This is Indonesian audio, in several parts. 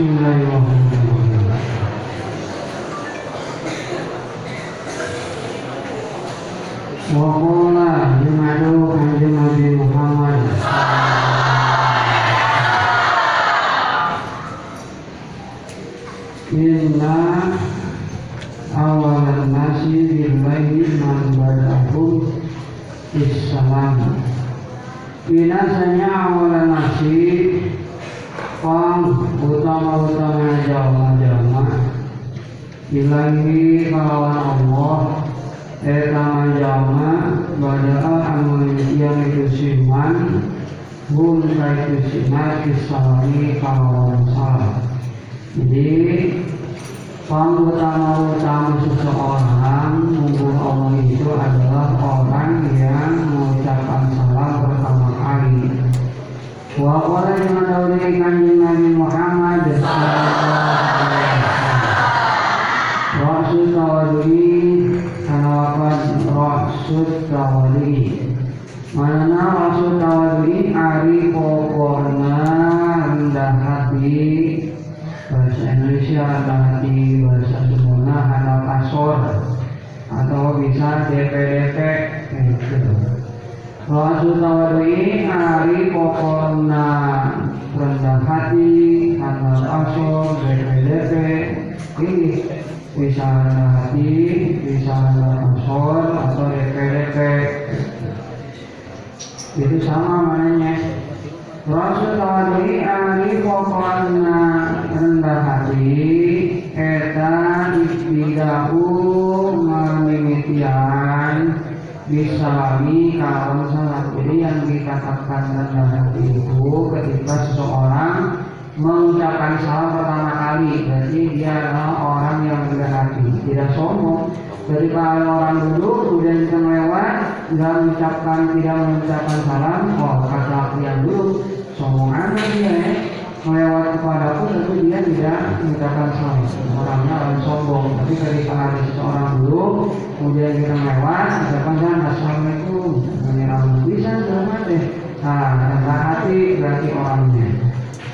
Bismillahirrahmanirrahim. Waqala rendah hati bisa ada kasor atau DP-DP itu sama mananya Rasul tawadui hari pokoknya rendah hati eta istidahu memimitian bisalami kawan salah jadi yang dikatakan rendah hati itu ketika seseorang mengucapkan salam pertama kali berarti dia adalah orang yang rendah hati tidak sombong. Kalau orang dulu kemudian kita lewat nggak mengucapkan tidak mengucapkan salam oh kata yang dulu sombong aja dia ya. Melewat kepadaku tentu dia tidak mengucapkan salam. Orangnya orang sombong. Tapi ketika ada seseorang dulu kemudian kita lewat ucapkan salam assalamualaikum. Menyerang bisa selamat deh nah rendah hati berarti orangnya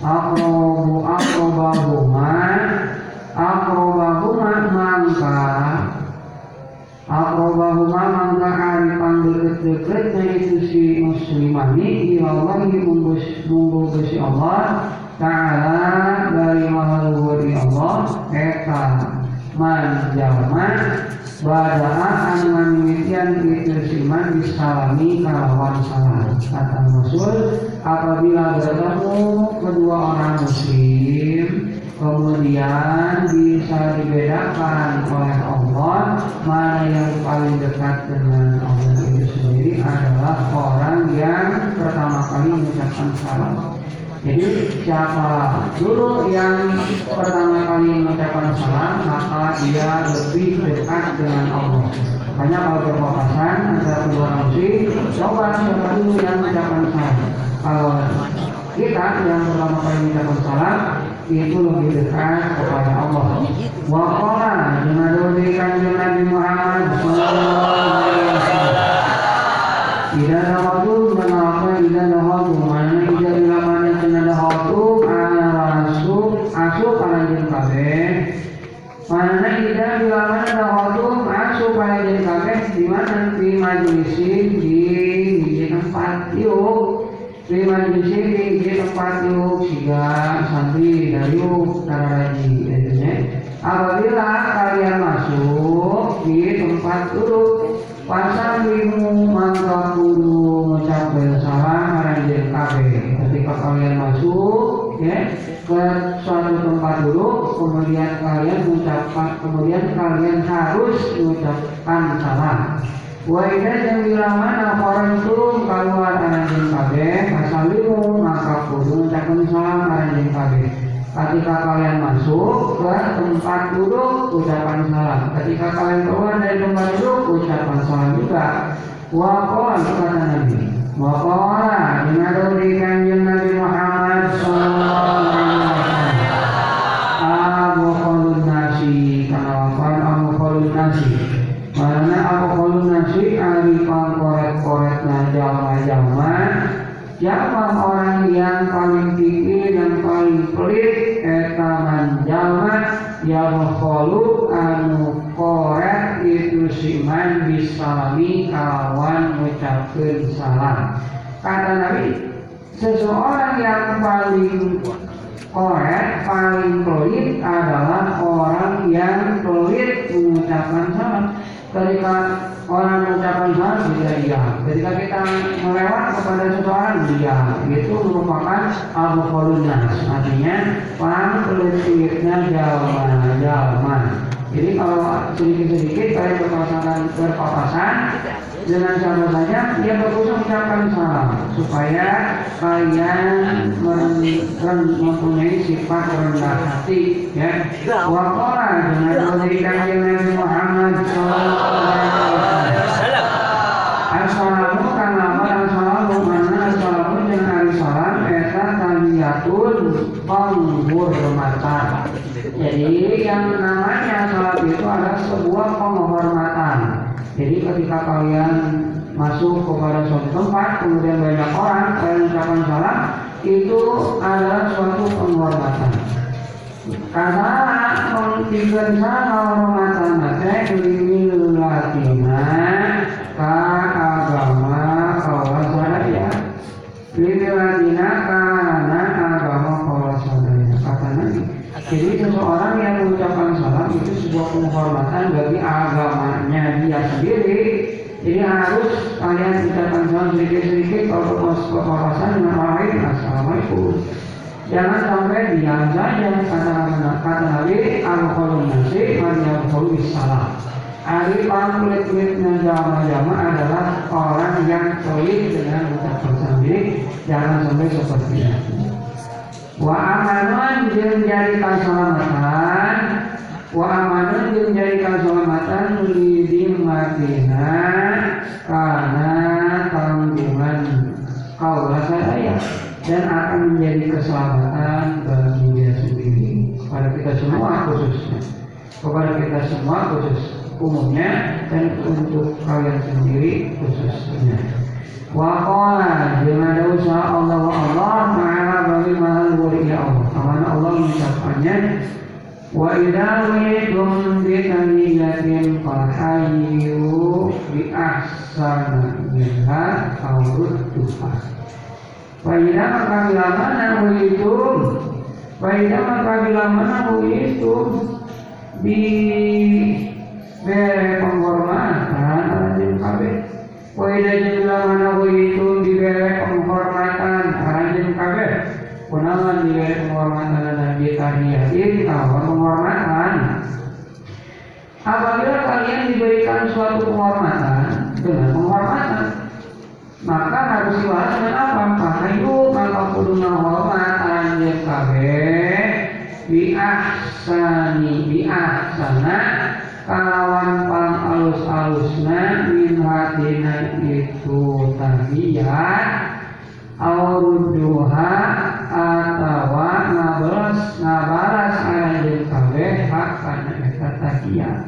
akrobu akrobahuma akrobahuma mangka akrobahuma mangka arifan deket-deketnya itu si muslimani ilallahi munggu besi Allah ta'ala dari mahaluhuri Allah eka man jaman Bada'a an mimitian itu siman disalami kalawan salam Kata Rasul apabila bertemu kedua orang muslim Kemudian bisa dibedakan oleh Allah Mana yang paling dekat dengan Allah itu sendiri adalah orang yang pertama kali mengucapkan salam jadi siapa dulu yang pertama kali mengucapkan salam maka dia lebih dekat dengan Allah. Makanya kalau berpapasan antara kedua muslim, coba siapa dulu yang mengucapkan salam. Kalau kita yang pertama kali mengucapkan salam itu lebih dekat kepada Allah. Wa qala dengan diberikan Nabi Muhammad sallallahu alaihi wasallam. Tidak ada waktu menapa tidak ada waktu mana tidak dilakukan tidak ada waktu ada masuk masuk pada jin kafe mana tidak dilakukan ada waktu masuk pada jin kafe di mana di majlisin di di tempat yuk di majlisin di di tempat yuk siga santri dari yuk tararaji intinya apabila kalian masuk di tempat duduk pasang limu maka kudu mencapai salam haranjir kafe. Ketika kalian masuk ya ke suatu tempat dulu kemudian kalian mengucapkan kemudian kalian harus mengucapkan salam Wa idza mana qarantum keluar anjeun kabeh kasalimu maka kudu ngucapkeun salam anjeun kabeh. Ketika kalian masuk ke tempat duduk, ucapan salam. Ketika kalian keluar dari tempat duduk, ucapan salam juga. Wa qala kata Nabi. Wa qala dinadu di kanjeng Nabi Muhammad sallallahu alaihi wasallam. Abu Khalun Nasi Karena wafat Abu Khalun Nasi Mana Abu Khalun Nasi Ari pangkoret-koret Nah jalma-jalma Jalma orang yang paling tinggi dan paling pelit Eta manjalma Jalma kholu anu koret itu siman bisalami kawan ngucapkeun salam Kata Nabi Seseorang yang paling Korek paling pelit adalah orang yang pelit mengucapkan salam. Ketika orang mengucapkan salam dia iya. Ketika kita melewat kepada seseorang dia itu merupakan kolunas. Artinya paling pelit-pelitnya jalma-jalma. Jadi kalau sedikit-sedikit kalian berpapasan, berpapasan dengan siapa saja dia bagus mengucapkan salam supaya kalian mempunyai sifat rendah hati ya waqala dengan memberikan Nabi Muhammad Assalamu karena apa assalamu mana assalamu dengan hari salam eta taniyatun penghormatan jadi yang namanya salat itu adalah sebuah penghormatan jadi ketika kalian masuk kepada suatu tempat, kemudian banyak orang, kalian ucapkan salam, itu adalah suatu penghormatan. Karena memberikan penghormatan maka limilatina ka agama kawas sadaya. Limilatina karena agama kawas sadaya. Kata Nabi. Jadi seseorang yang mengucapkan salam itu sebuah penghormatan bagi agamanya dia sendiri. Jadi harus kalian ucapkan salam sedikit-sedikit kalau kepapasan dengan orang lain. Assalamualaikum. Jangan sampai diam saja kata kata Nabi al-qaulun nasi man yaqulu salam. Ari paling kulit-kulitnya jama-jama adalah orang yang pelit dengan ucapan sendiri. Jangan sampai seperti itu. Wa amanun jeung jadi keselamatan Wa amanun jeung jadi keselamatan Lidin matina Karena tanggungan Kaulah saya Dan akan menjadi keselamatan bagi dia sendiri Kepada kita semua khususnya. Kepada kita semua khusus umumnya Dan untuk kalian sendiri khususnya Wa qala dengan usaha Allah wa Allah Ta'ala bagi mahal wali Allah. Karena Allah mengucapkannya Wa idha witum bitaniyatin Fahayu bi ahsana minha Aurud tuha. Wa idha maka bila mana witum Wa idha maka bila mana Di bere penghormatan Anjing kabeh Waidah jumlah mana itu diberi penghormatan Rajin kabeh Kunaman diberi penghormatan dan ditariyatin Tahu penghormatan Apabila kalian diberikan suatu penghormatan Dengan penghormatan Maka harus dibalas dengan apa? Maka itu maka kudu menghormat Rajin kabeh Bi'ahsani Bi'ahsana kalawan pang alus-alusna min hatina itu tahiyat auruduha atawa ngabalas ngabalas anjeun kabeh hak kana eta tahiyat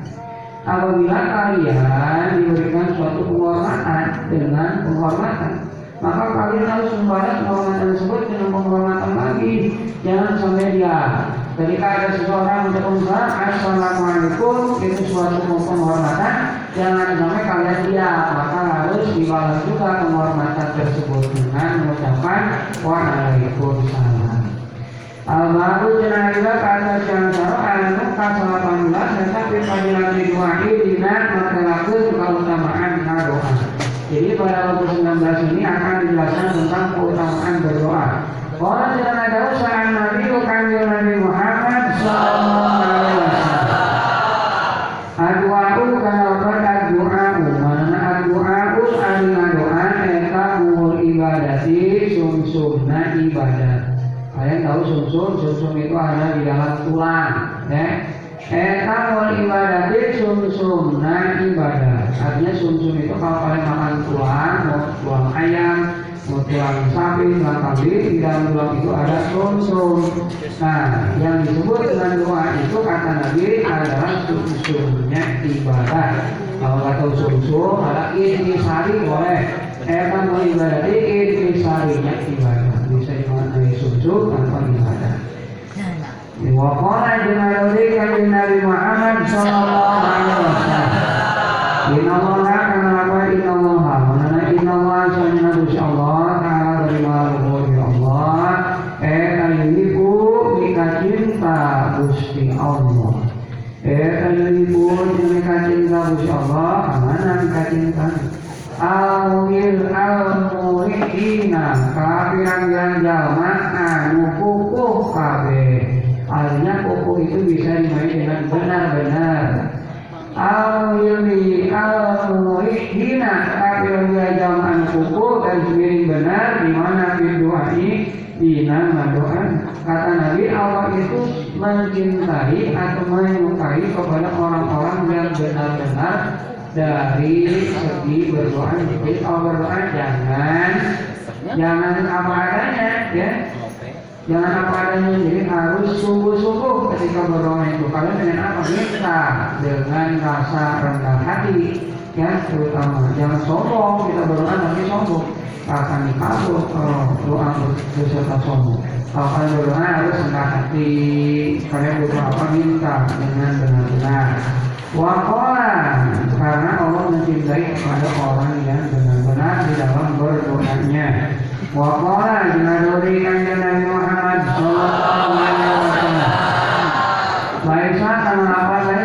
apabila kalian diberikan suatu penghormatan dengan penghormatan maka kalian harus membalas penghormatan tersebut dengan penghormatan lagi. Jangan sampai dia ketika ada seseorang mengucapkan salam assalamualaikum itu suatu penghormatan jangan sampai kalian diam maka harus dibalas juga penghormatan tersebut dengan mengucapkan waalaikumsalam Al-Baru jenayah kata Syansaro anu kasal 18 tetapi panggilan diduahi dina matelakeun keutamaan doa. Jadi pada waktu 19 ini akan dijelaskan tentang keutamaan berdoa. Orang tidak ada sumsum itu ada di dalam tulang ya. Eta wal ibadah sumsum nah ibadah. Artinya sumsum itu kalau kalian makan tulang mau tulang ayam mau tulang sapi tulang kambing di dalam tulang itu ada sumsum. Nah yang disebut dengan doa itu kata Nabi adalah sumsumnya ibadah. Kalau tahu sumsum ada sari boleh. Eta wal ibadah sarinya ibadah. Bisa dimaknai sumsum tanpa ibadah Waqala jenayuri kanjeng Nabi Muhammad sallallahu alaihi wasallam. Inna Allah kana apa inna Allah mana inna Allah sanya Gusti Allah taala dari maha Allah eh kaliku mika cinta Gusti Allah. Eh kaliku mika cinta Gusti Allah mana mika cinta Awil al-muhina kafiran yang jalma anu kukuh kabeh Artinya kuku itu bisa dimainkan dengan benar-benar. Al-yumi al-muhina tapi dia jaman kuku dan sendiri benar di mana ini di nama doa kata Nabi Allah itu mencintai atau menyukai kepada orang-orang yang benar-benar dari segi berdoa jadi kalau berdoa jangan jangan apa adanya ya Jangan apa adanya, jadi harus sungguh-sungguh ketika berdoa itu. Kalian dengan apa? Minta dengan rasa rendah hati, ya terutama jangan sombong kita berdoa nanti sombong akan dikabul kalau doa berserta sombong. Kalau kalian berdoa harus rendah hati, kalian berdoa apa minta dengan benar-benar. Wakola karena Allah mencintai kepada orang yang benar-benar di dalam berdoanya. Kanjeng Nabi Muhammad Sallallahu Alaihi Wasallam. Laisa karena apa saya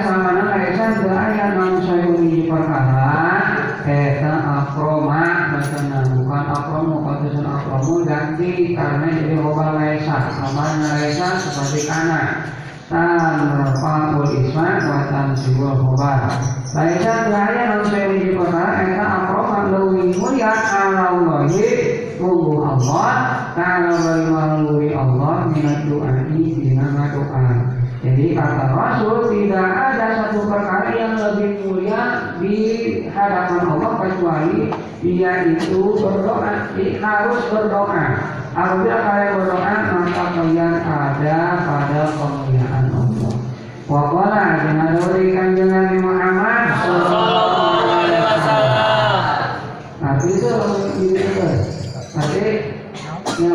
karena jadi roba laisa sama laisa seperti kanan tan fa'ul isma wa tan sibul khobar laisa gaya manusia ini perkara eta akroma lebih mulia ala Allahi Munggu Allah Ta'ala melalui Allah Minat doai dengan doa. Jadi kata Rasul Tidak ada satu perkara yang lebih mulia Di hadapan Allah Kecuali dia itu berdoa Jadi harus berdoa. Apabila kalian berdoa Maka kalian ada pada kemuliaan Allah. Waqala dengan dari kanjeng Nabi Muhammad Sallallahu Alaihi Wasallam. Nah itu tapi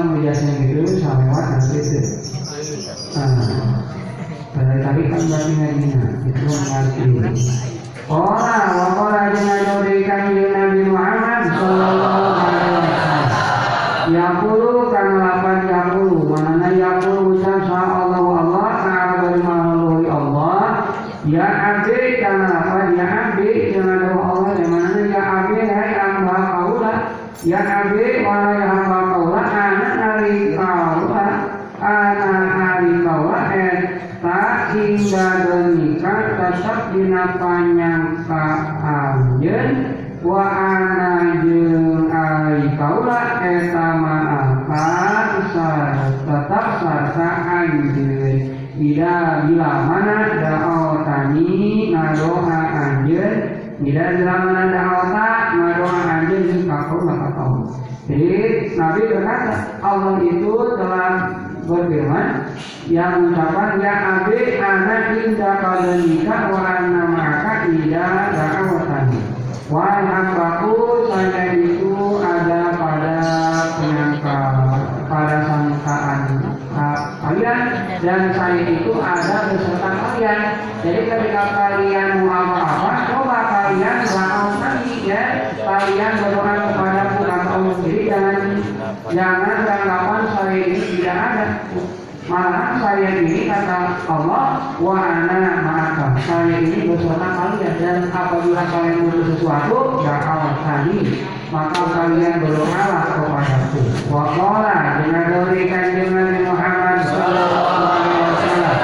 yang biasanya gitu sama lewat itu nah kan berarti mengerti Orang wakola jenazah dari kanjeng Nabi Muhammad Sallallahu Alaihi Wasallam Yakulu kan lapan yakulu Mana yakulu ucap Allah Allah Ta'ala dari makhluk Allah Ya abdi kan lapan Ya abdi dengan Allah Yang mana ya abdi Hai amba kaulah Ya abdi Wala ya hamba kaulah Anak hari kaulah Anak hari kaulah Eta hingga denika Tetap dina panyangka anjen Wa ana jeung ari kaulah Eta ma'afat Tetap sarta anjen Bila bila mana da'au tani Ngadoa anjen Bila tak Ngadoa anjen Jeung kakau maka tahu Jadi Nabi berkata Allah itu telah berfirman yang ucapan ya abe anak indah nikah warna maka tidak da'awatani wahai hambaku saya itu ada pada penyangka pada sangkaan kalian dan saya itu ada beserta kalian. Jadi ketika kalian mau apa-apa kalian lakukan tadi ya. Kalian berdoa kepada Tuhan Allah sendiri jangan jangan tanggapan saya ini tidak ada. Malah saya ini kata Allah wa ana ma'aka saya ini bersama kalian dan apabila kalian butuh sesuatu ya tadi maka kalian berdoalah kepadaku wa qala dengan dari kanjeng Nabi Muhammad sallallahu alaihi wasallam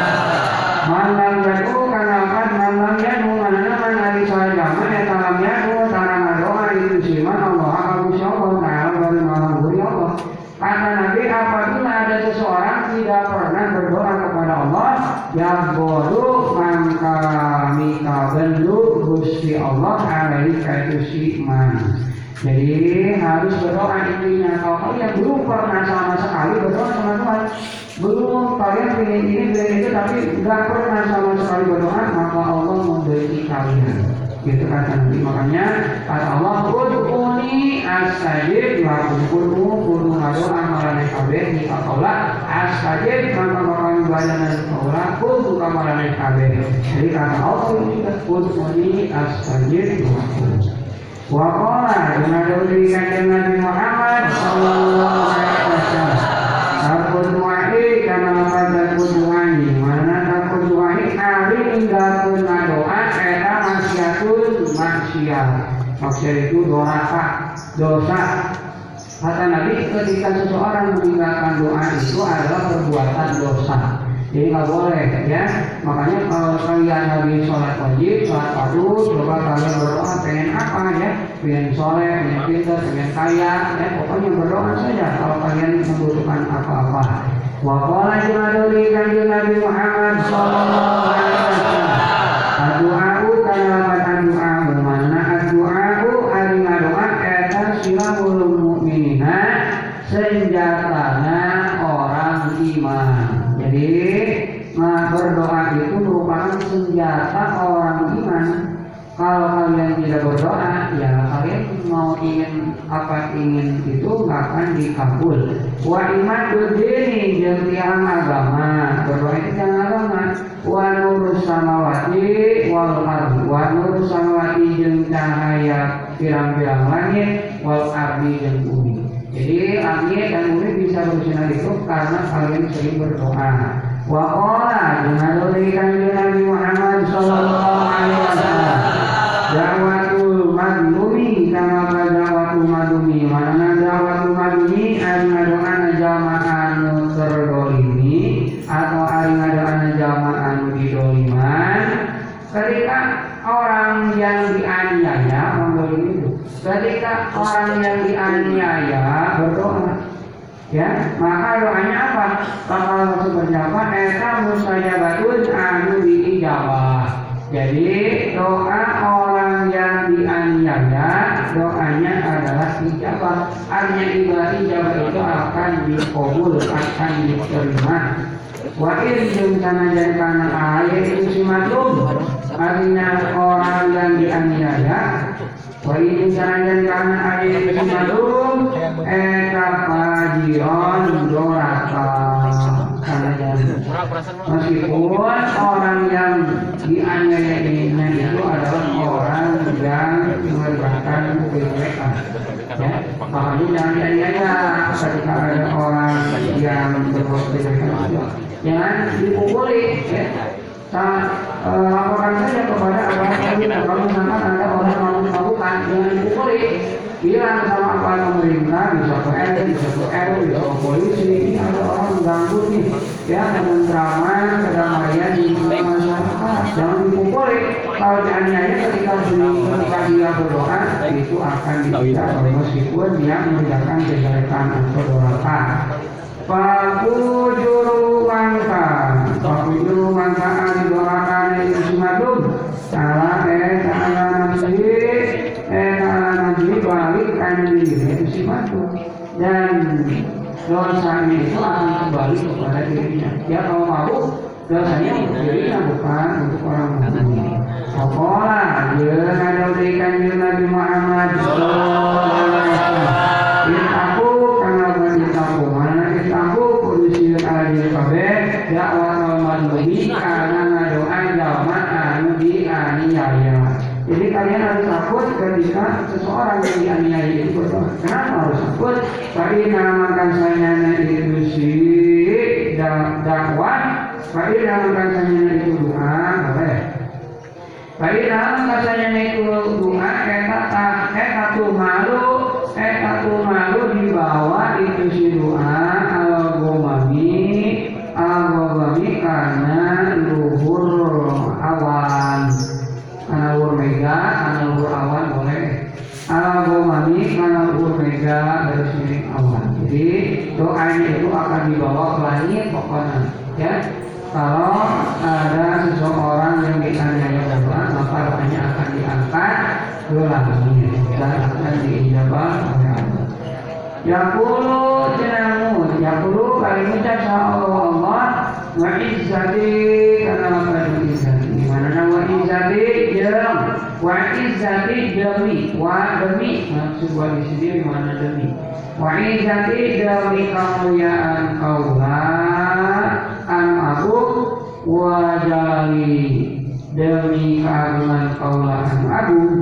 man lam yadu kana kan man lam yadu mana man ari saya zaman ya talam yadu tanah doa itu siman Allah aku Allah taala dari maha Allah kata Nabi apabila ada seseorang tidak pernah berdoa Jaboru mangka mika bendu Gusti Allah alaihi kaitu si man. Jadi harus berdoa intinya. Kalau kalian belum pernah sama sekali berdoa sama Tuhan, belum kalian pilih ini pilih itu tapi nggak pernah sama sekali berdoa, maka Allah memberi kalian. Gitu kata Nabi makanya kata Allah Ud'uni astajib lakum kudu kudu ngadoa marane kabeh di akola astajib maka bakal bayanan aula kudu kamarane kabeh. Jadi kata Allah juga Ud'uni astajib lakum. Wa qala dengan kanjeng Nabi Muhammad sallallahu alaihi wasallam. Aku duai karena pada kuduai mana aku duai hari hingga pun doa eta maksiatun maksiat. Maksiat itu dosa, dosa. Kata Nabi ketika seseorang meninggalkan doa itu adalah perbuatan dosa. Jadi nggak boleh ya. Makanya kalau kalian lagi sholat wajib, sholat fardu, coba kalian berdoa pengen apa ya? Pengen soleh, pengen pintar, pengen kaya, ya pokoknya berdoa saja kalau kalian membutuhkan apa-apa. Wa qala Nabi Muhammad alaihi wasallam. Adu'a'u kana doa mana adu'a'u ari ngadoa eta silahul mukminina senjatana orang iman. Jadi nah, berdoa itu merupakan senjata orang iman. Kalau kalian tidak berdoa, ya kalian mau ingin apa ingin itu akan dikabul. Wa iman dini jeung tiang agama. Berdoa itu tiang agama. Wa nur samawati wal ardi. Wa nur samawati jeung cahaya pirang-pirang langit wal ardi jeung bumi. Jadi langit dan bumi bisa bersinar itu karena kalian sering berdoa. Wa qala dengan Nabi Muhammad sallallahu alaihi wasallam. Ketika orang yang dianiaya berdoa. Ya maka doanya apa? Maka langsung berjawab eta mustajabatun anu diijabah jadi doa orang yang dianiaya doanya adalah ijabah artinya ibadah ijabah itu akan dikabul akan diterima. Wa in kana jadi kana ayat itu si matlum artinya orang yang dianiaya Wa in kana jadi kana ayat matlum eta fajiron doraka karena meskipun orang yang dianiaya ini itu adalah orang yang mengerjakan kejelekan ya. Makanya jangan dianiaya ketika ada orang yang berbuat kejelekan jangan dipukuli ya Nah, laporkan saja kepada aparat pemerintah kalau misalkan ada orang yang jangan dipukuli bilang sama aparat pemerintah bisa ke RT, bisa ke RW, bisa ke polisi ini ada orang mengganggu nih ya menenteraman kedamaian di masyarakat. Jangan dipukuli kalau dianiaya ketika ketika dia berdoa itu akan dicegah meskipun dia mengerjakan kejelekan atau dorakan. Paku juru mangka, paku juru mangka ali doakan itu sumadum. Salah eh salah Dan dosa itu akan kembali kepada dirinya. Ya kalau mau dosanya untuk dirinya bukan untuk orang lain. Sekolah, dia ada berikan Nabi Muhammad Sallallahu Alaihi Wasallam. Aku karena beritahu mana aku kondisi ada kabeh dakwah madlubi karena ngadoa jalma anu dianiaya. Jadi kalian harus takut ketika seseorang yang dianiaya itu berdoa. Kenapa harus takut? Tadi namakan saya itu si dakwah. Tadi namakan saya itu doa, boleh. Tadi namakan saya itu doa, eta eta tuh malu, eta tuh malu dibawa itu si doa al-gomami al-gomami karena luhur dibawa ke langit pokoknya ya. Kalau ada seseorang yang dianiaya berdoa maka doanya akan diangkat ke langit dan akan diijabah oleh Allah. Yaqulu jenamu Yaqulu kali ucap Allah Allah wa izzati karena pada izzati. Mana wa izzati jam wa izzati demi wa demi. Maksud wa di mana demi wa izzati demi kemuliaan kaulah an aku wa jali demi keagungan kaulah an agung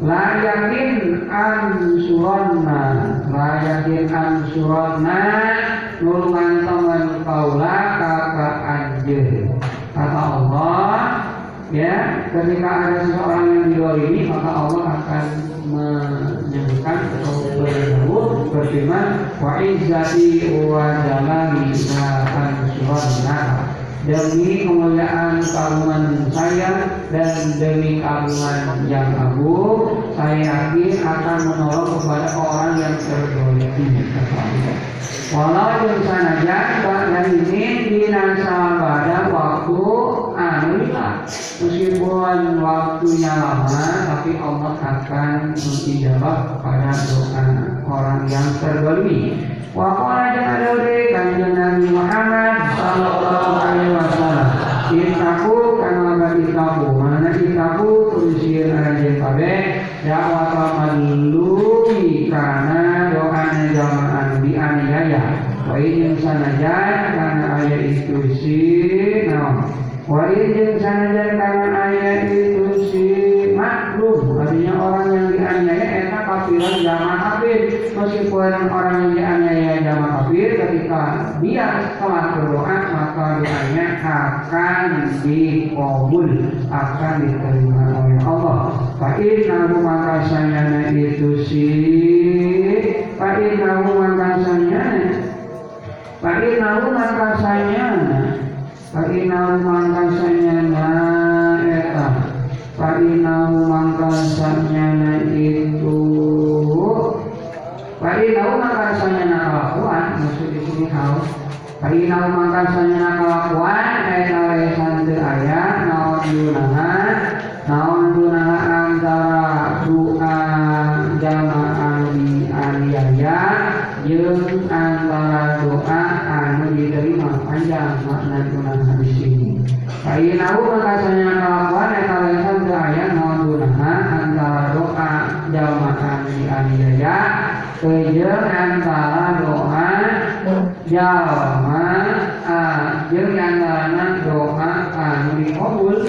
la yakin ansuronna la yakin ansuronna nulungan teman kaula kakak anjir kata Allah ya ketika ada seseorang yang didolimi maka Allah akan menyebutkan atau beritahu berfirman wa izzati wa jalali demi kemuliaan keagungan saya dan demi keagungan yang agung saya yakin akan menolong kepada orang yang terzolimi walau yang sanaja dan ini pada waktu meskipun waktunya lama tapi Allah akan menjawab kepada doa orang yang terzolimi Waqala jangan ada kanjeng Nabi Muhammad Sallallahu Alaihi Wasallam Itaku karena bagi itaku Mana itaku tulisir aja kabe dakwah melindungi karena doanya jamaah di aniaya. Wa ini sanajan karena ayat itu si no. Wa ini sanajan ayat itu si maklum Artinya orang yang dianiaya enak kafiran jamaah kafir Meskipun orang yang dianiaya jamaah kafir Ketika dia telah berdoa Maka doanya akan dikabul Akan diterima oleh Allah Fa'in nahu maka itu si Fa'in nahu maka sanyana Fa'in nahu maka Fa'in nahu maka sanyana Eta Fa'inahu mangkasanya itu Fa'inahu mangkasanya kelakuan Maksud di sini haus Fa'inahu mangkasanya kelakuan Eta Fa'inahu mangkasanya kelakuan Eta lesan te ayat Naon dunahan antara doa jamaah di aniaya Kejeng antara doa jalma jeung antarana doa anu dikabul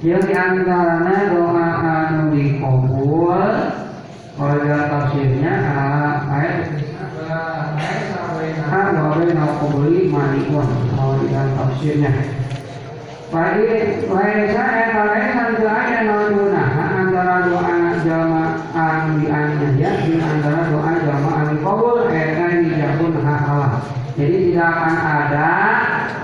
jeung antarana doa anu dikabul kalau tafsirnya ayat ayat sampai nakobeli manikun kalau di tafsirnya Baik, baik saya kalau satu ayat noluna antara doa jama anu di ya di antara doa jama anu kabul eh dijabun hahalah. Jadi tidak akan ada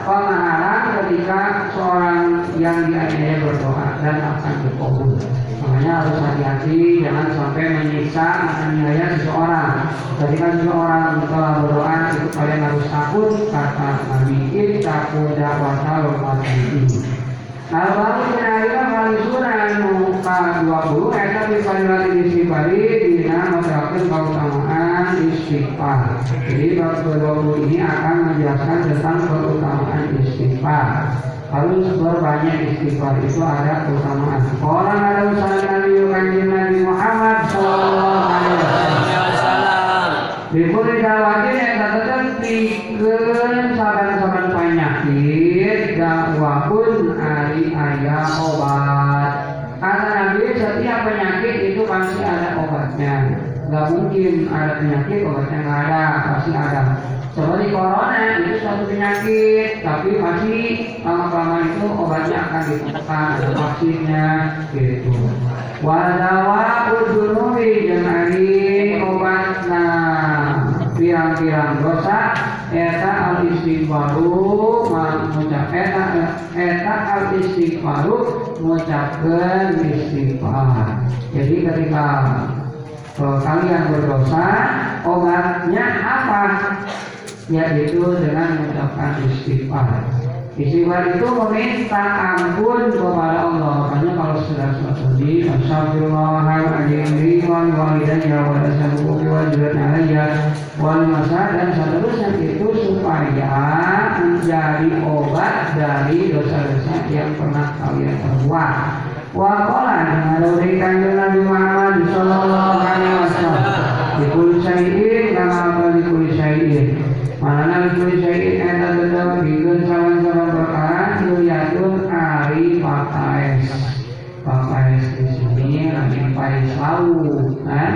penghalang ketika seorang yang dianiaya berdoa dan akan dikabul. Makanya harus hati-hati jangan sampai menyiksa menganiaya seseorang. Ketika seseorang telah berdoa itu kalian harus takut kata Nabi takut dakwah umat ini. Nah lalu menarikan kali surah muka 20 Eta dipadilat istighfari Dina menerapkan keutamaan istighfar Jadi bab 20 ini akan menjelaskan tentang keutamaan istighfar Harus berbanyak istighfar itu ada keutamaan Orang ada usaha Nabi Kanjeng Nabi Muhammad Sallallahu Alaihi Wasallam. Dipun didawakin yang katakan Tiga saban-saban penyakit Dakwah pun hari ayah obat. Kata Nabi setiap penyakit itu pasti ada obatnya. Gak mungkin ada penyakit obatnya nggak ada Pasti ada Seperti corona itu suatu penyakit Tapi pasti lama-lama itu obatnya akan ditemukan Ada vaksinnya gitu. Wadawa udunubi jengari obatna pirang-pirang dosa eta al istighfaru mengucap eta eta al istighfaru mengucapkan istighfar. Jadi ketika kalau kalian berdosa obatnya apa yaitu dengan mengucapkan istighfar Istighfar itu meminta ampun kepada Allah. Makanya kalau sudah selesai, Astagfirullahaladzim wal walidayya wal asabuki wal jurat alayya wal dan seterusnya itu supaya menjadi obat dari dosa-dosa yang pernah kalian perbuat. Wa qala dengan kanjeng Nabi Muhammad sallallahu alaihi wasallam. Dikul syai'in kama Mana dikul syai'in eta tetep bikin sawan-sawan perkara yaitu ari pakais. Pakais di sini lagi pais laut, kan?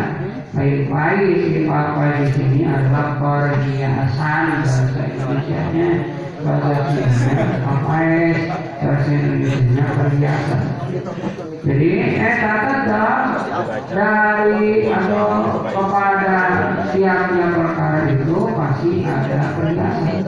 Baik pais di pakai di sini adalah perhiasan bahasa Indonesia-nya bahasa Indonesia pakais bahasa Indonesia perhiasan. Jadi eta tetap dari atau kepada siapnya perkara itu pasti ada perhiasan.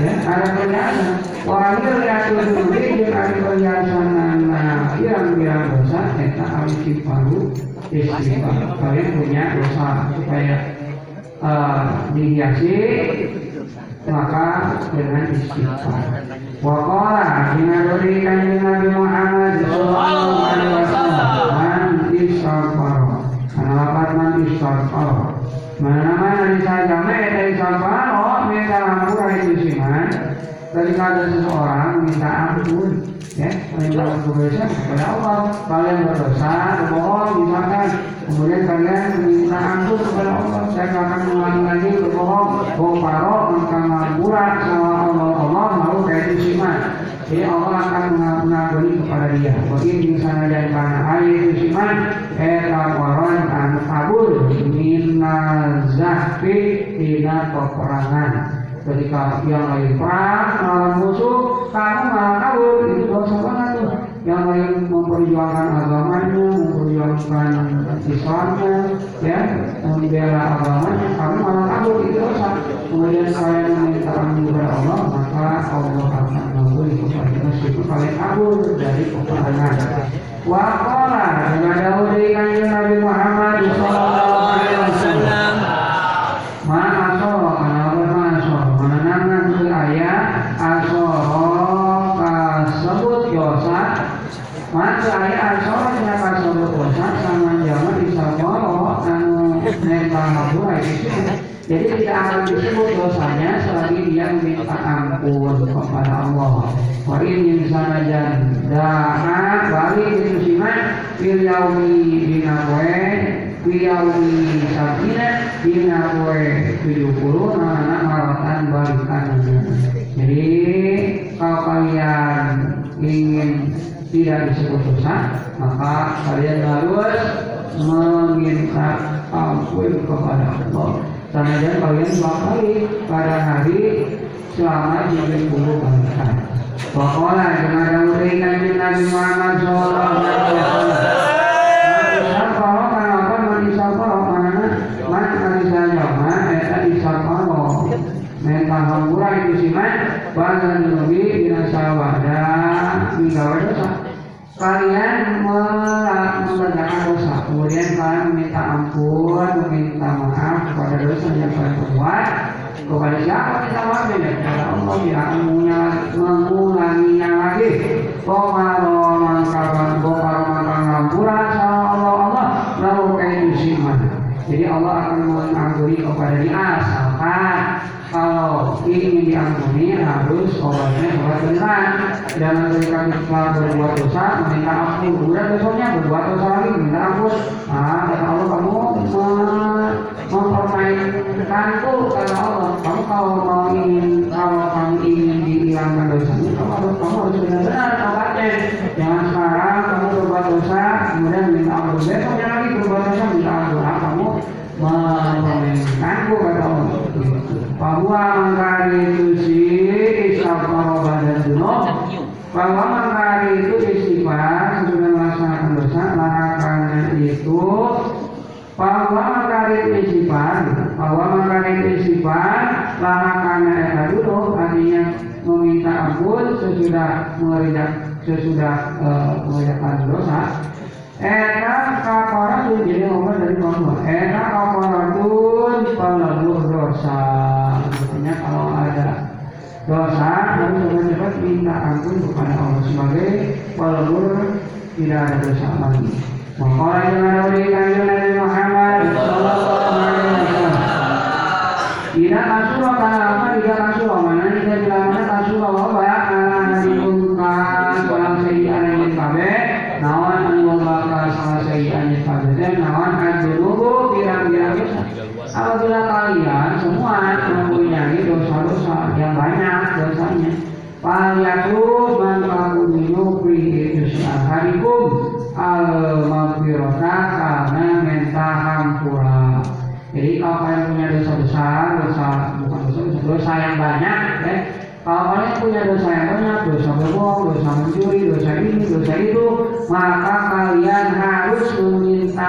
Ya, ada perhiasan. Wahyu yaitu dulu yang ada perhiasan nah yang bilang dosa eta alif paru istighfar. Kalian punya dosa supaya uh, dihiasi maka dengan istighfar. Waqala dinadori kanjeng Nabi Muhammad sallallahu alaihi wasallam man istighfar. Karena lapat man istighfar. Mana-mana di saja mereka istighfar, mereka ampun itu sih man. Ketika ada seseorang minta ampun, ya, minta ampun dosa kepada Allah. Kalian berdosa, berbohong, misalkan, kemudian kalian minta ampun kepada Allah. Saya akan mengulangi lagi berbohong, bohong parok, maka ngapura sama Allah. Allah mau kayak itu siman. Jadi Allah akan mengampuni kepada dia. Bagi misalnya dan karena air itu siman, eta koron an kabul minazahfi tina peperangan ketika yang lain perang melawan musuh kamu malah kabur itu dosa banget tuh yang lain memperjuangkan agamanya memperjuangkan Islamnya ya membela agamanya kamu malah kabur itu dosa kemudian kalian meminta ampun kepada Allah maka Allah akan mengampuni kepada meskipun kalian kabur dari peperangan Waqala dengan dahulu dari Nabi Muhammad Sallallahu Alaihi Wasallam Ma'asoro karena bermasuk menenangkan si ayat asoro kasebut yosa maka ayat asoro nya kasebut yosa sama jaman disaboro anu nempel ngabura itu jadi tidak akan disebut dosanya selagi dia ampun kepada Allah. Wa in sana janda balik itu siman fil yaumi dina poe Wiyawi sabina dina poe 70 nana maratan balikan Jadi kalau kalian ingin tidak disebut dosa maka kalian harus meminta ampun kepada Allah karena dan kalian dua kali pada hari selama 70 balikan Wakola dengan dahulu Nabi Nabi Muhammad Sallallahu Alaihi Wasallam Kalian dosa Kemudian kalian meminta ampun Meminta maaf kepada dosa yang kalian perbuat kepada siapa kita ya kepada Allah dia akan mengulanginya lagi. Komaro mangkaban Komaro mangkaban hampura sama Allah Allah. Lalu kain siman jadi Allah akan mengampuni kepada dia asalkan kalau ingin diampuni harus obatnya obat beneran jangan ketika kita berbuat dosa meminta ampun. Kemudian besoknya berbuat dosa lagi minta ampun. Ah kata Allah kamu mempermainkanku kata Allah kamu kalau mau ingin kalau kamu ingin dihilangkan dosanya kamu harus kamu harus benar-benar obatnya jangan sekarang kamu berbuat dosa kemudian minta ampun besoknya lagi berbuat dosa minta ampun ah, kamu mempermainkanku kata Allah bahwa mengkari itu si istighfar badan dunub bahwa mengkari itu istighfar sesudah melaksanakan dosa larangannya itu bahwa mengkari itu istighfar bahwa mengkari itu istighfar larangannya eta dulu artinya meminta ampun mengerjakan sesudah uh, mengerjakan dosa Eta kaparatun jadi ngomong dari bawah. Eta kaparatun pelabuh dosa. Artinya kalau ada dosa harus cepat-cepat minta ampun kepada Allah sebagai walaupun tidak ada dosa lagi. Maka dengan dari kanjeng Nabi Muhammad Sallallahu Alaihi Wasallam. Tidak kasur karena apa? Tidak kasur mana? Tidak bilang mana kasur bahwa banyak diungkap salah sayyidana yang kabe. Nawan anu bakal salah sayyidana yang kabe. Dan nawan ajunubu pirang-pirang dosa. Apabila kalian semua mempunyai dosa-dosa yang banyak dosanya, Falyatus man takunu fi isyaharikum al maghfirata karena minta hampura. Jadi kalau kalian punya dosa besar, dosa bukan dosa dosa, dosa yang banyak, ya. Kalau kalian punya dosa yang banyak, dosa berbohong, dosa mencuri, dosa ini, dosa itu, maka kalian harus meminta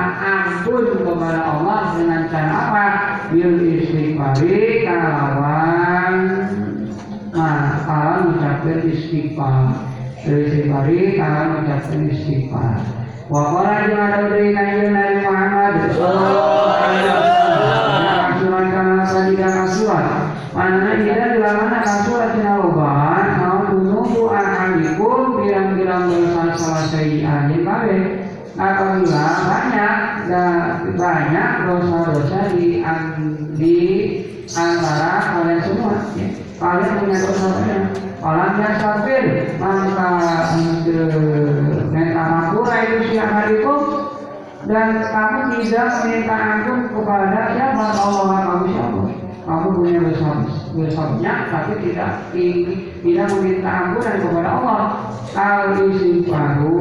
ampun kepada Allah dengan cara apa? Bil istighfari kalawan Nah, kalau mengucapkan istighfar. Istighfari kalau mengucapkan istighfar. Wa juga ada dari kanjeng Nabi Muhammad. Sallallahu alaihi wasallam kasuran kana sadida kasuran mana tidak dilakukan kasuran tina loban mau tunungku ahadikum bilang-bilang dosa salah sayyi'an kabe apabila banyak dan banyak dosa-dosa di antara kalian semua ya. kalian punya dosa banyak Orang yang safir maka minta makura itu siang hariku dan kamu tidak minta ampun kepada siapa? Allah kamu siapa kamu punya dosa dosa banyak tapi tidak tidak meminta ampunan kepada Allah. Al istighfaru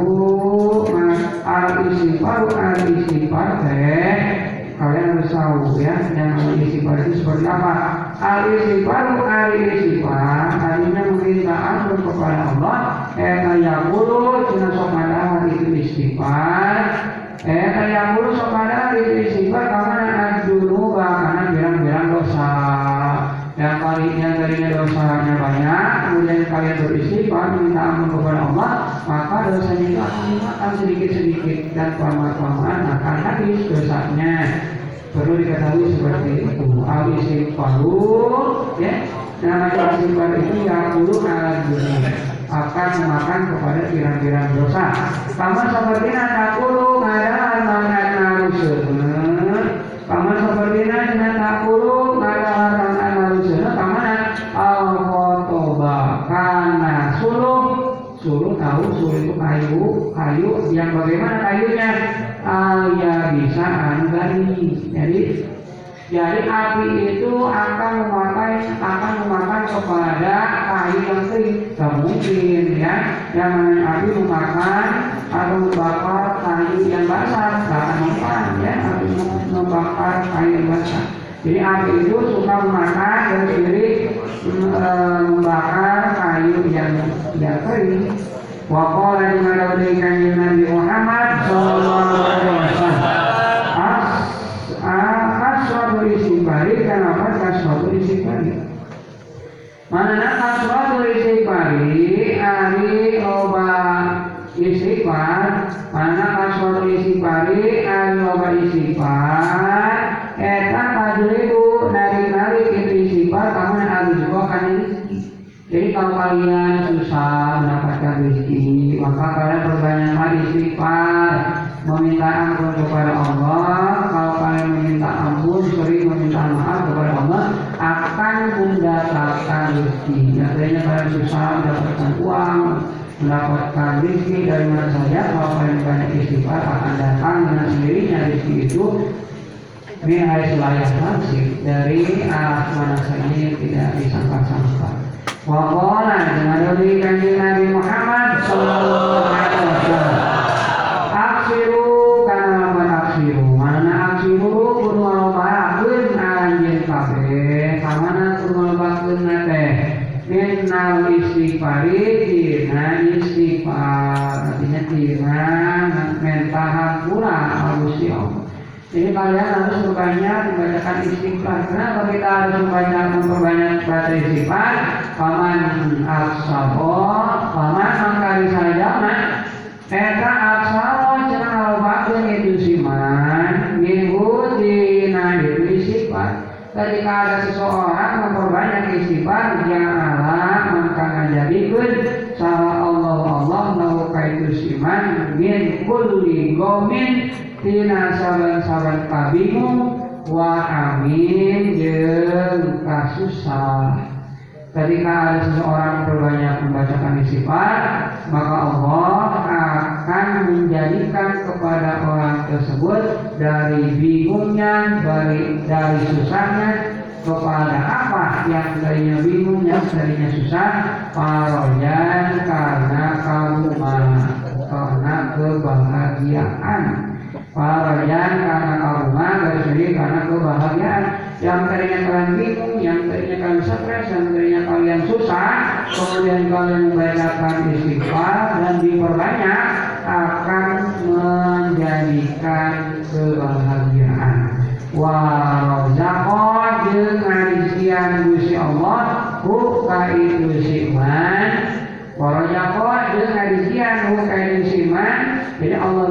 al istighfaru al istighfar teh kalian harus tahu ya yang al itu seperti apa. Al istighfar al istighfar artinya meminta ampun kepada Allah. Eh kayak bulu cina sokada itu istighfar. Eh kayak bulu sokada itu istighfar karena dulu karena bilang-bilang dosa yang darinya dosanya banyak kemudian kalian beristighfar minta ampun kepada Allah maka dosanya itu akan dimakan sedikit-sedikit dan kelamaan-kelamaan akan habis dosanya. Perlu diketahui seperti itu. Al istighfaru ya. Namanya istighfar itu yang dulu ala dunia akan memakan kepada pirang-pirang dosa. Sama seperti nakulu ngadahan mangan narusun sama seperti nakulu kayu yang bagaimana kayunya ya bisa anggari jadi jadi api itu akan memakai akan memakan kepada kayu yang kering. Tidak mungkin ya. Yang api memakan atau membakar kayu yang basah. Memakan ya. Api membakar kayu yang basah. Jadi api itu suka memakan dan sendiri membakar kayu yang yang kering Waqala dengan dari kanjeng Nabi Muhammad Sallallahu Alaihi Wasallam Aswadu istighfari Kenapa kaswadu istighfari Mana kaswadu istighfari Ari loba istighfar Mana kaswadu istighfari Ari loba istighfar Eta kajribu Nari-nari itu istighfar Kamu harus juga kan jadi kalau kalian susah mendapatkan rezeki, maka kalian perbanyaklah istighfar, meminta ampun kepada Allah. Kalau kalian meminta ampun, sering meminta maaf kepada Allah, akan mendapatkan rezeki. Biasanya kalian susah mendapatkan uang, mendapatkan rezeki dari mana saja. Kalau kalian banyak istighfar, akan datang dengan sendirinya rezeki itu hari selayak nasib dari arah mana saja tidak disangka-sangka. Dengan dari kanjeng Nabi Muhammad Sallallahu Alaihi Wasallam. Aksiru karena apa aksiru? Mana aksiru kudu ngalobakeun anjeun kabeh. Kamana kudu ngalobakeun nate? Minnal istighfari tina istighfar. Artinya tina mentahan pula Allah. Jadi kalian harus berbanyak membacakan istighfar. Kenapa kita harus membanyak memperbanyak baca istighfar? paman aksabo paman mangkali saya mak. Eta aksabo lupa lobakeun itu si man minggu itu sifat. Ketika ada seseorang memperbanyak istighfar yang Allah maka menjadi pun salah Allah Allah lahu kaitu siman min kulli gomin tina saban-saban kabimu wa amin jeung kasusah ketika ada seseorang berbanyak membacakan istighfar maka Allah akan menjadikan kepada orang tersebut dari bingungnya dari dari susahnya kepada apa yang tadinya bingung yang tadinya susah? Parojan karena kaguman karena kebahagiaan. Parojan karena kaguman dari karena kebahagiaan yang tadinya kalian bingung, yang tadinya kalian stres, yang tadinya kalian susah, kemudian kalian membacakan istighfar dan diperbanyak akan menjadikan kebahagiaan. Warazaqo jeung ngadistian Gusti Allah ku ka itu siman. Warazaqo jeung ngadistian ku itu siman. Jadi Allah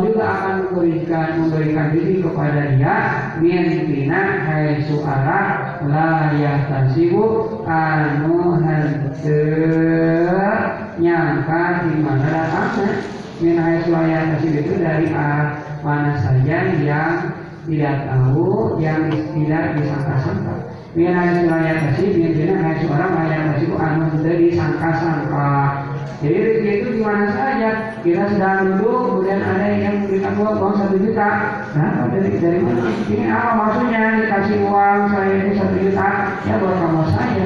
memberikan memberikan diri kepada dia mintina hai suara la yahtasibu anu henteu nyangka di mana datangnya. Min hai suara itu dari arah mana saja yang tidak tahu yang tidak disangka-sangka. Min hai suara tasib min hai suara la yahtasibu anu henteu disangka-sangka jadi rezeki itu di mana saja. Kita sedang duduk, kemudian ada yang memberikan uang, uang satu juta. Nah, dari dari mana? Ini apa maksudnya? Dikasih uang saya ini satu juta, ya buat kamu saja.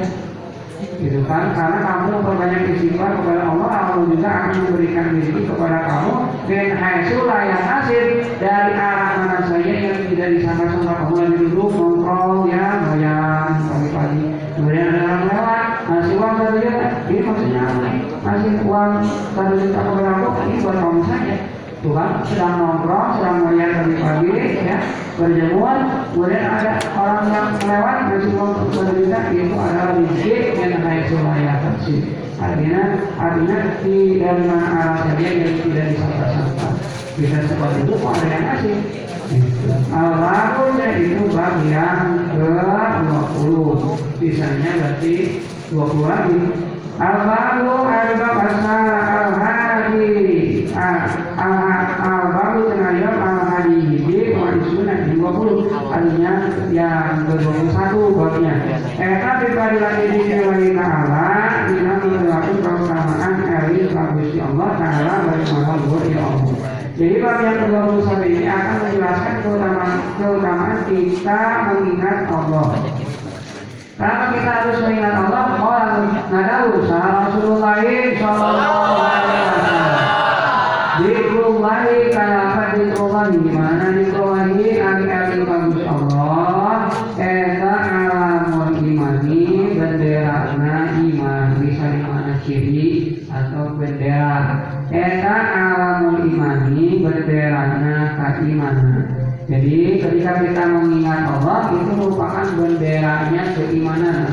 Gitu kan? Karena kamu memperbanyak istighfar kepada Allah, Allah juga akan memberikan rezeki kepada kamu. Dan haisulah yang hasil dari arah mana saja yang tidak disangka-sangka kamu lagi duduk nongkrong ya, goyang pagi-pagi. Kemudian ada orang lewat, ngasih uang satu juta. Ini maksudnya apa? Ngasih uang satu juta aku, ini buat kamu saja. Tuhan sedang nongkrong, sedang melihat pagi-pagi, ya, berjemur, kemudian ada orang yang lewat ngasih uang satu itu adalah rezeki yang haisulah yang hasil. Artinya, artinya di dari mana arah saja yang tidak disangka-sangka. Bisa seperti itu kok ada yang ngasih. Al-Baqarah itu bab yang ke-20 Sisanya berarti 20 lagi Al-Baqarah al-bab asal al-hadi. Al-Baqarah tenayam al-hadi. Jadi Wa'isuna di 20 Artinya yang ke-21 babnya Eta pribadi lagi di Dewi Ta'ala Dina melakukan keutamaan Elis Gusti Allah Ta'ala luar ya Allah. Jadi bab yang ke-21 ini akan menjelaskan keutamaan, keutamaan kita mengingat Allah. Kenapa kita harus mengingat Allah? Orang nadawu sahabat Rasulullah sallallahu alaihi wasallam. Dikrullahi kenapa dikrullahi? Mana dikrullahi? Ali-ali bagus Allah. Eta alamul imani benderana iman bisa di mana ciri atau bendera. Eta alamul imani benderana keimanan. Jadi ketika kita mengingat Allah itu merupakan benderanya keimanan,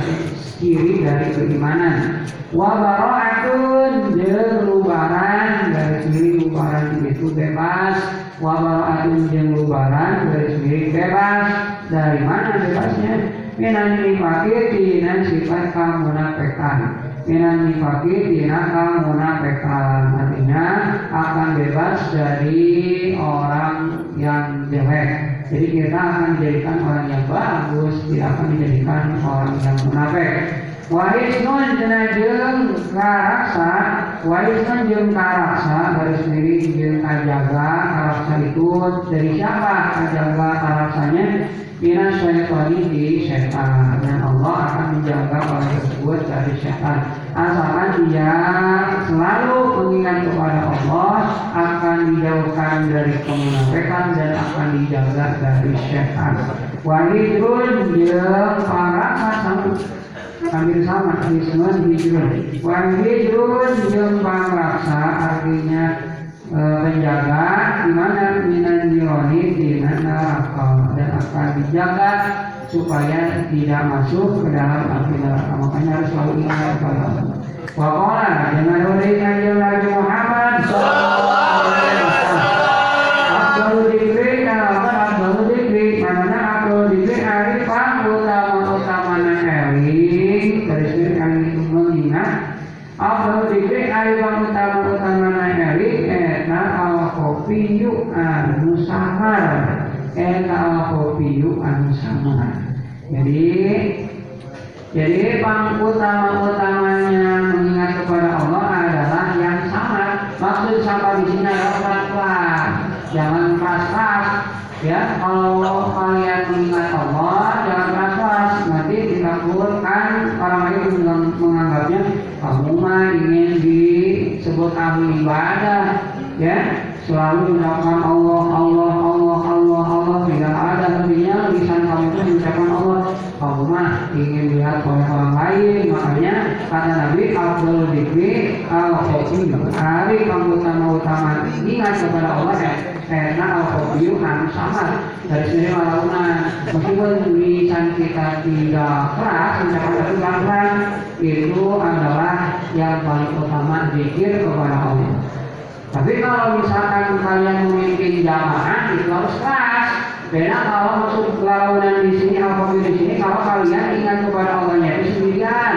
ciri dari keimanan. Wa bara'atun jeung lubaran dari ciri lubaran itu bebas. Wa bara'atun jeung lubaran dari ciri bebas. Dari mana bebasnya? Minan nifakir tina sifat kamunafikan minan nifaki tina munafikan artinya akan bebas dari orang yang jelek. Jadi kita akan dijadikan orang yang bagus tidak akan dijadikan orang yang munafik. Wahisnun jenajeng karaksa Wahisnun jeng karaksa Garis sendiri jeng kajaga Karaksa itu dari siapa kajaga karaksanya Mina syaitani di setan Dan Allah akan menjaga orang tersebut dari setan Asalkan dia selalu mengingat kepada Allah Akan dijauhkan dari kemunafikan Dan akan dijaga dari setan Wahidun jeng karaksa hampir sama Hisnun hijrun Wahidun jeng pangraksa artinya e, penjaga di mana minan jironi di neraka dan akan dijaga supaya tidak masuk ke dalam api neraka. Makanya harus selalu ingat kepada Allah. Wakola dengan Nabi Muhammad Sallallahu Alaihi Wasallam Abdul Dikri kalau Abdul Dikri mana Abdul Dikri arifah utama utama eling dari sini kami mengingat Abdul Dikri arifah utama utama eling eta al kopiyu anu samar eta al kopiyu anu samar jadi jadi pang utama-utamanya mengingat kepada Allah adalah yang sama. Maksud sama di sini adalah pelan-pelan, jangan keras-keras. Ya, kalau kalian mengingat Allah, jangan keras-keras. Nanti ditakutkan orang lain menganggapnya kamu mah ingin disebut ahli ibadah. Ya, selalu Allah, Allah, Allah, Allah. Tidak ada hentinya lisan kamu itu mengucapkan Allah kamu mah ingin lihat oleh orang lain makanya kata Nabi Abdul Dikri al khofi hari kamu utama ingat kepada Allah ya karena al khofi anu sama dari sini malaunan meskipun lisan kita tidak keras ucapan pelan itu adalah yang paling utama zikir kepada Allah. Tapi kalau misalkan kalian memimpin jamaah itu harus keras. Beda kalau maksud launan di sini apa pun di sini kalau kalian ingat kepada Allahnya itu sendirian.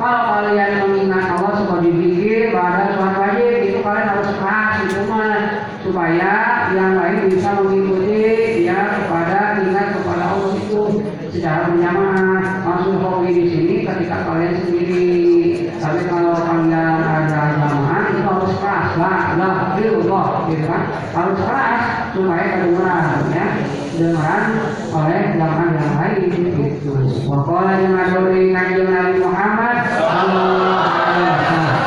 Kalau kalian mengingat Allah sebagai dipikir pada suatu wajib itu kalian harus keras itu mah supaya yang lain bisa mengikuti ya kepada ingat kepada Allah itu secara berjamaah. Maksud hobi di sini ketika kalian sendiri. Tapi kalau kalian ada jamaah itu harus keras lah, lah, gitu kan? Harus keras supaya kedengaran ya dengan oleh zaman yang lain itu. Wakola yang ada kanjeng Nabi Muhammad Sallallahu Alaihi Wasallam.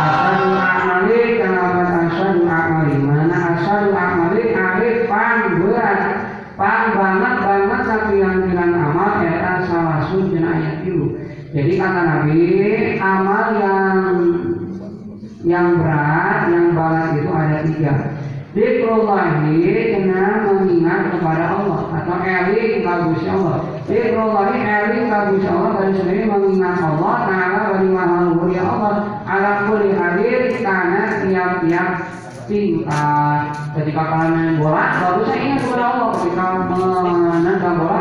Asadu amali kenapa asadu amali mana asadu amali alif pang berat pang banget banget tapi yang bilang amal era salah sujud ayat itu. Jadi kata Nabi amal yang yang berat yang berat itu ada tiga Dikrullahi dengan mengingat kepada Allah atau eling bagus Allah. Dikrullahi eling bagus Allah dari sendiri mengingat Allah Taala bagi maha ya Allah ala kulli hadir karena tiap-tiap tingkat. Ketika kalian main bola, bagusnya ingat kepada Allah. Ketika menendang bola,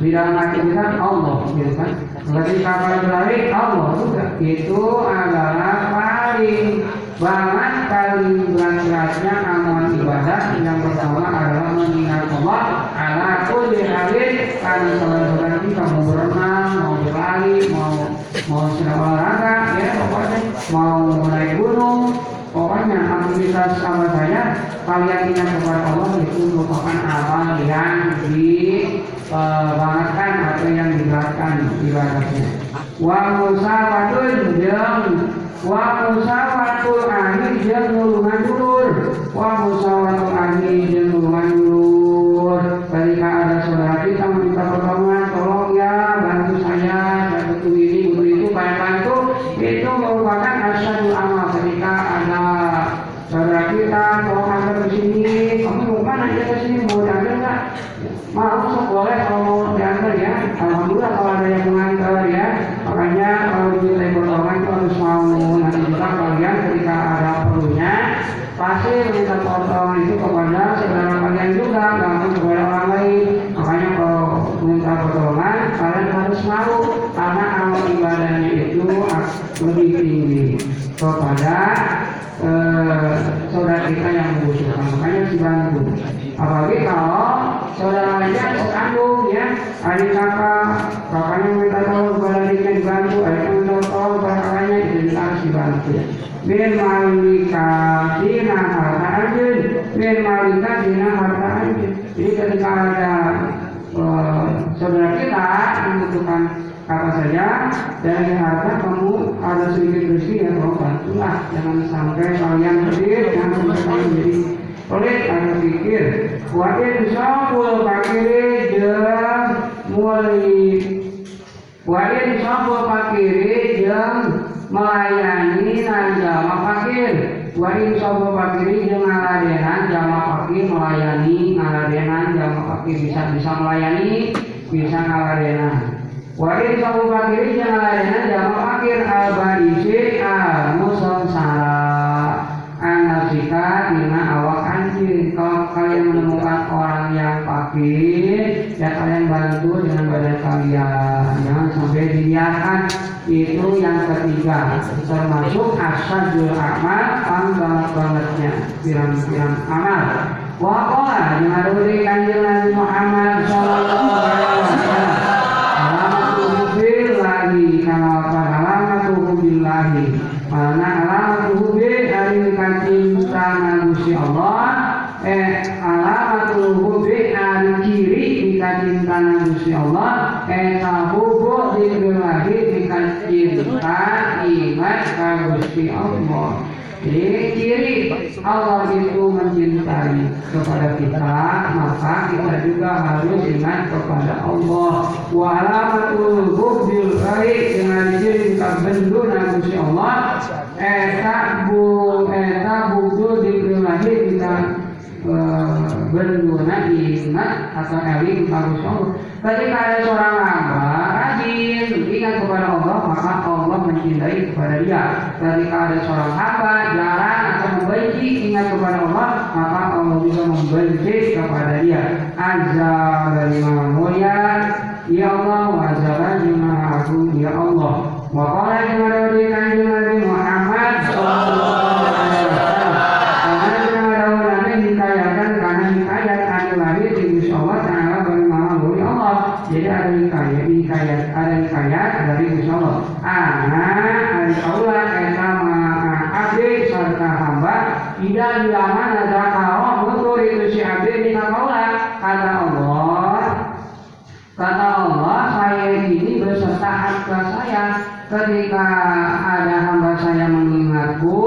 tidak mengaktifkan Allah, gitu kan? Ketika kalian berlari, Allah juga. Itu adalah paling banget kali berat-beratnya amalan ibadah yang pertama adalah mengingat Allah ala kulli halin karena salah kita mau berenang, mau berlari, mau mau sedang olahraga ya pokoknya mau naik gunung aktivitas sama saya kalian ingat kepada Allah itu merupakan amal yang dibangatkan atau yang diberatkan ibadahnya wa musafatun jeung wa musawatul ahli jeung nulungan dulur wa musawatul ahli dibiarkan itu yang ketiga termasuk asadul amal banget bangetnya pirang-pirang amal Wakola yang ada di kanjeng Nabi Muhammad Sallallahu Alaihi Wasallam Alamatul billahi Kalau alamatul billahi Mana Kagusti Allah jadi ciri Allah itu mencintai kepada kita, maka kita juga harus ingat kepada Allah. Wa alamatul hubbil baik dengan ciri kita bendu nabi Allah. Eta bu eta budu dibilahi kita benduna ingat atau eling harus Allah. Ketika ada seorang hamba ingat kepada Allah, maka Allah mencintai kepada dia. Ketika ada seorang hamba jarang atau membenci ingat kepada Allah, maka Allah juga membenci kepada dia. Azza maha mulia, ya Allah, wa azza maha agung, ya Allah. Wa qala dari kanjeng Nabi Muhammad sallallahu alaihi wasallam. Karena dengan Nabi hikayakan karena hikayat anu lahir di Gusti Allah Taala bagi maha mulia Allah. Jadi ada hikayat, hikayat, ada hikayat dari Gusti Allah. Ana ari kaula eta maha abdi sarta hamba tidak dilaman ada kau mutur itu si abdi di kaula kata Allah kata Allah saya ini beserta harta saya ketika ada hamba saya mengingatku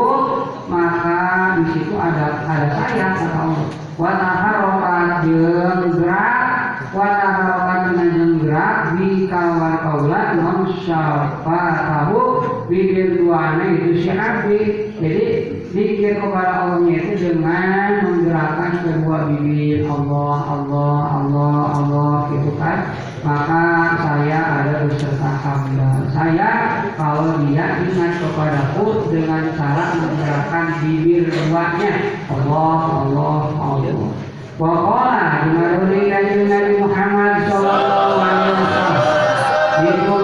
maka di situ ada ada saya kata Allah wataharokat jeung gerak wataharokat dengan jeung gerak di kawan kaula non siapa tahu bibir duanya itu si abdi jadi zikir kepada Allahnya itu dengan menggerakkan kedua bibir Allah Allah Allah Kan maka saya ada beserta hamba saya kalau dia ingat kepadaku dengan cara menggerakkan bibir duanya Allah Allah Allah. Waqala Jumaduri kanjeng Nabi Muhammad Sallallahu Alaihi Wasallam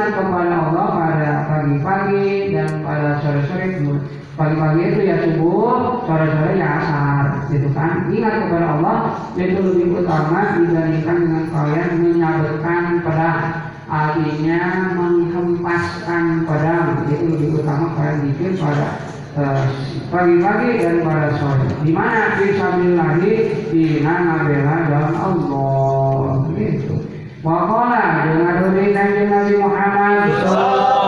ingat kepada Allah pada pagi-pagi dan pada sore-sore pagi-pagi itu ya subuh, sore-sore ya asar, gitu kan? Ingat kepada Allah itu lebih utama dibandingkan dengan kalian menyabetkan pedang. Artinya menghempaskan pedang itu lebih utama kalian bikin pada pagi-pagi dan pada sore. Di mana bisa lagi di nama bela dalam Allah, gitu. Wakola dengan kanjeng Nabi Muhammad Sallallahu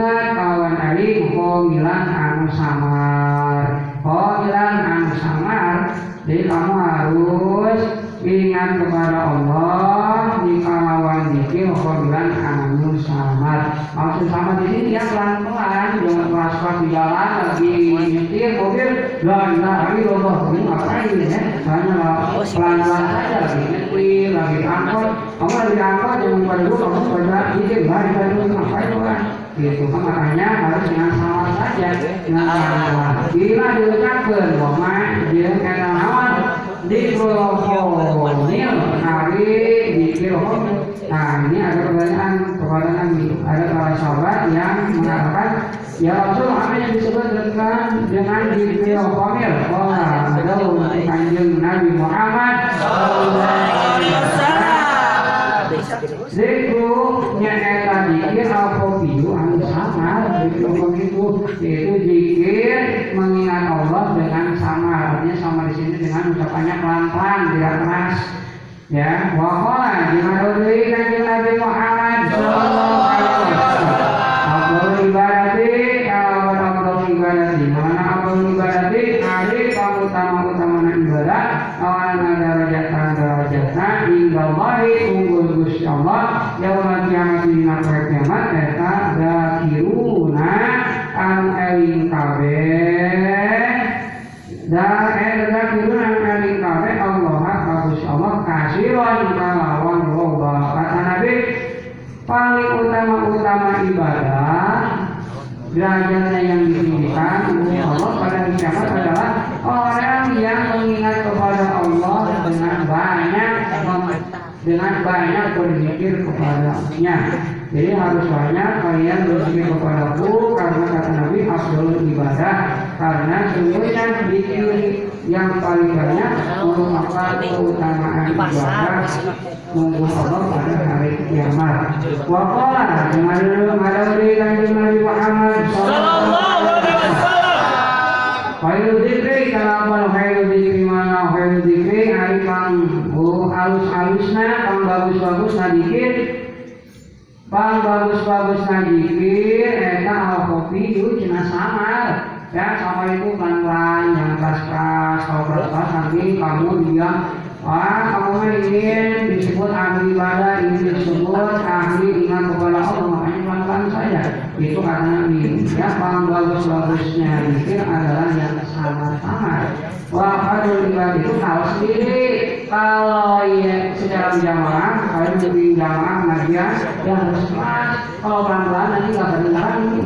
ingat tadi kok bilang anu samar. Bilang anu samar jadi kamu harus ingat kepada Allah. Kawan lawan ko bilang anu samar. Maksud sama di sini ya pelan-pelan jangan keras-keras di jalan lagi nyetir mobil lah kita lagi lomba ini ngapain ya? Hanya oh, pelan-pelan saja lagi nyetir lagi angkot. Kamu lagi angkot jangan pada dulu kamu pada nyetir lagi pada ngapain orang Gitu kan makanya harus dengan sama saja dengan pelan-pelan. Bila diucapkan, bahwa dia kena nawan di Nil hari di Kirohon. Nah ini ada pertanyaan kepada Nabi. Ada para sahabat yang mengatakan Ya Rasul apa yang disebut dengan dengan di Kirohonil? Oh ada kanjeng Nabi Muhammad Zikru nyata dikir al-kopiyu anu sama Zikru itu yaitu zikir mengingat Allah dengan sama artinya sama di sini dengan ucapannya pelan-pelan tidak keras. Ya wakola dari kanjeng Nabi Muhammad Sallallahu Alaihi Wasallam Abdul ibadati kalau Abdul ibadati mana Abdul ibadati hari kamu utama utama ibadah awan darajatan darajatan indallahi unggul Gusti Allah yaumul kiamat dina poe kiamat eta dakiruna an eling kabeh dan eta dakiruna an eling kabeh Allah bagus Allah kasiron kalawan loba kata Nabi paling utama-utama ibadah derajatnya yang ditinggikan Allah pada kiamat adalah orang yang mengingat kepada Allah dengan banyak dengan banyak berzikir kepadanya. Jadi harus banyak kalian berzikir kepadaku karena kata Nabi Abdul ibadah karena sungguhnya zikir yang paling banyak merupakan keutamaan ibadah nunggu Allah pada hari kiamat. Waqala dengan dari kanjeng Nabi Muhammad sallallahu alaihi wasallam. Khairul dzikri kalapan khairul dzikri mana khairul dzikri hari kang oh halus-halusna kang bagus-bagusna dikit. Bang bagus-bagusna dikit eta al kopi itu cina samar ya sama itu pelan-pelan jangan keras-keras kalau keras-keras nanti kamu bilang Wah, kamu ingin disebut ahli ibadah, ingin disebut ahli ingat kepada Allah, makanya pelan-pelan saja. Itu karena ini, ya, paling bagus-bagusnya zikir adalah yang sama-sama. Wah, kalau ibadah itu tahu sendiri. Kalau ya secara berjamaah, kalian lebih jamaah ngajian, ya harus keras. Kalau pelan-pelan nanti nggak kedengaran ini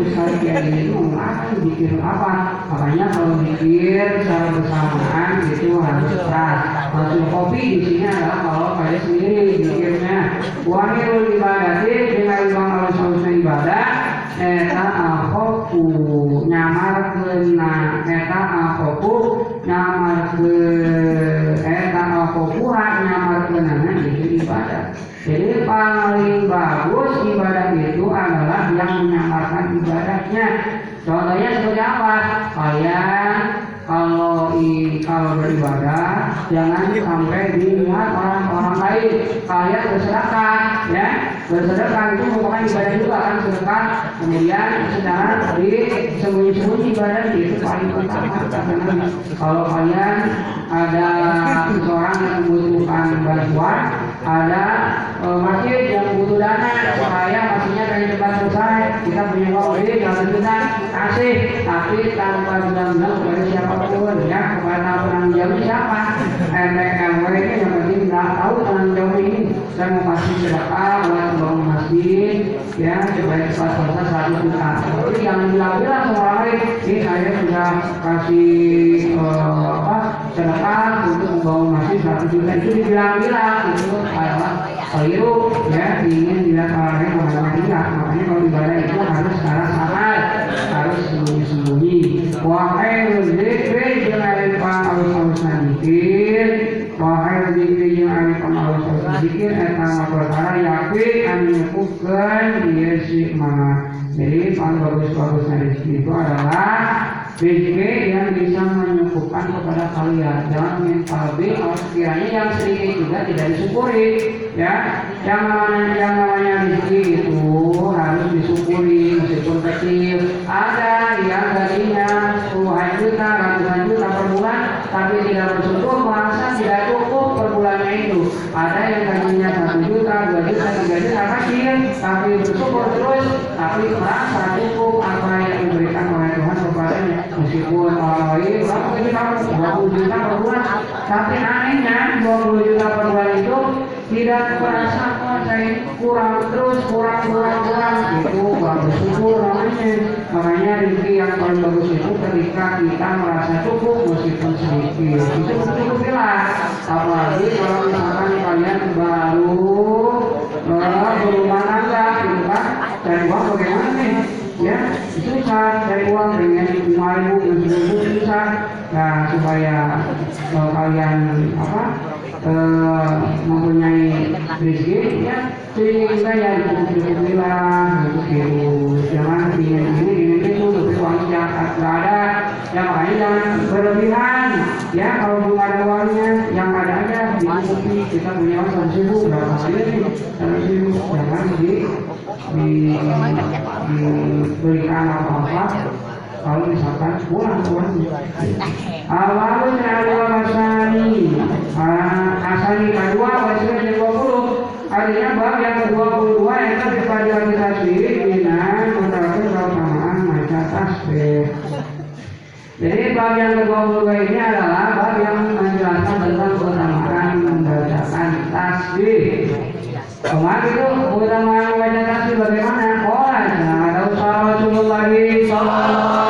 gini itu ngomong apa, zikir apa. Makanya kalau zikir secara bersamaan itu harus keras. Maksud kopi di sini adalah kalau kalian sendiri zikirnya. Wahirul ibadati dengan imam harus harusnya ibadah. Eta ahoku nyamar kena Eta ahoku nyamar ke Eta ahoku nyamar kena itu ibadah. Jadi paling bagus ibadah itu adalah yang menyamarkan ibadahnya. Contohnya seperti apa? Kalian kalau i, kalau beribadah jangan sampai dilihat orang-orang lain. Kalian bersedekah ya. Bersedekah itu merupakan ibadah juga kan? Sedekah kemudian secara di sembunyi-sembunyi ibadah itu paling utama karena kalau kalian ada seseorang yang membutuhkan bantuan ada e, masjid yang butuh dana supaya masjidnya dari cepat selesai kita punya lebih jangan kita kasih. Tapi tanpa bilang-bilang kepada siapa pun ya kepada penanggung jawab siapa? MPMW ini yang penting nggak tahu penanggung jawab ini. Saya mau kasih sedekah buat bangun masjid ya supaya cepat selesai satu juta. Tapi jangan bilang-bilang orang lain ini saya sudah kasih uh, apa sedekah untuk membangun masjid satu juta itu dibilang-bilang itu adalah keliru ya ingin dilihat orang lain mengalami tidak. Makanya kalau ibadah itu harus secara sadar harus sembunyi-sembunyi. Wahai zikri jangan lupa harus harus dikir wahai zikri jangan lupa harus harus dikir eta perkara yakin anu nyukupkeun ieu si mana jadi paling bagus-bagus dari itu adalah Rezeki yang bisa disyukurkan kepada kalian. Jangan mental B awas kiranya yang sedikit juga tidak disyukuri ya. Yang namanya yang namanya rezeki itu harus disyukuri meskipun kecil. Ada yang gajinya puluhan juta ratusan juta per bulan tapi tidak bersyukur merasa tidak cukup per bulannya itu. Ada yang gajinya satu juta dua juta tiga juta kecil tapi bersyukur terus tapi merasa cukup ini kamu 20 juta per bulan. Tapi anehnya 20 juta per bulan itu tidak merasa kok saya kurang terus kurang kurang kurang itu bagus syukur namanya. Makanya rezeki yang paling bagus itu ketika kita merasa cukup meskipun sedikit itu cukup jelas. Apalagi kalau misalkan kalian baru berumah tangga gitu kan, cari uang bagaimana? Ya susah cari uang dengan lima ribu dan seribu susah nah supaya eh, kalian apa eh, mempunyai rezeki ya. Sehingga ya cukup lah gitu gitu. Jangan ingin ini ingin itu tapi uangnya nggak ada. Ya makanya jangan berlebihan. Ya kalau belum ada uangnya yang ada aja dicukupi kita punya uang seratus ribu berapa kali seratus jangan di diberikan apa-apa kalau misalkan pulang pulang Awalu ta'ala masani Asani kedua Wasilah yang 20 Artinya bab yang ke-22 Itu dipelajari tasbih Dengan menerapkan keutamaan Maca tasbih Jadi bab yang ke-22 ini adalah Bab yang menjelaskan tentang keutamaan Membacakan tasbih Kemarin itu membaca tasbih bagaimana? Oh, ada usaha Rasulullah Sallallahu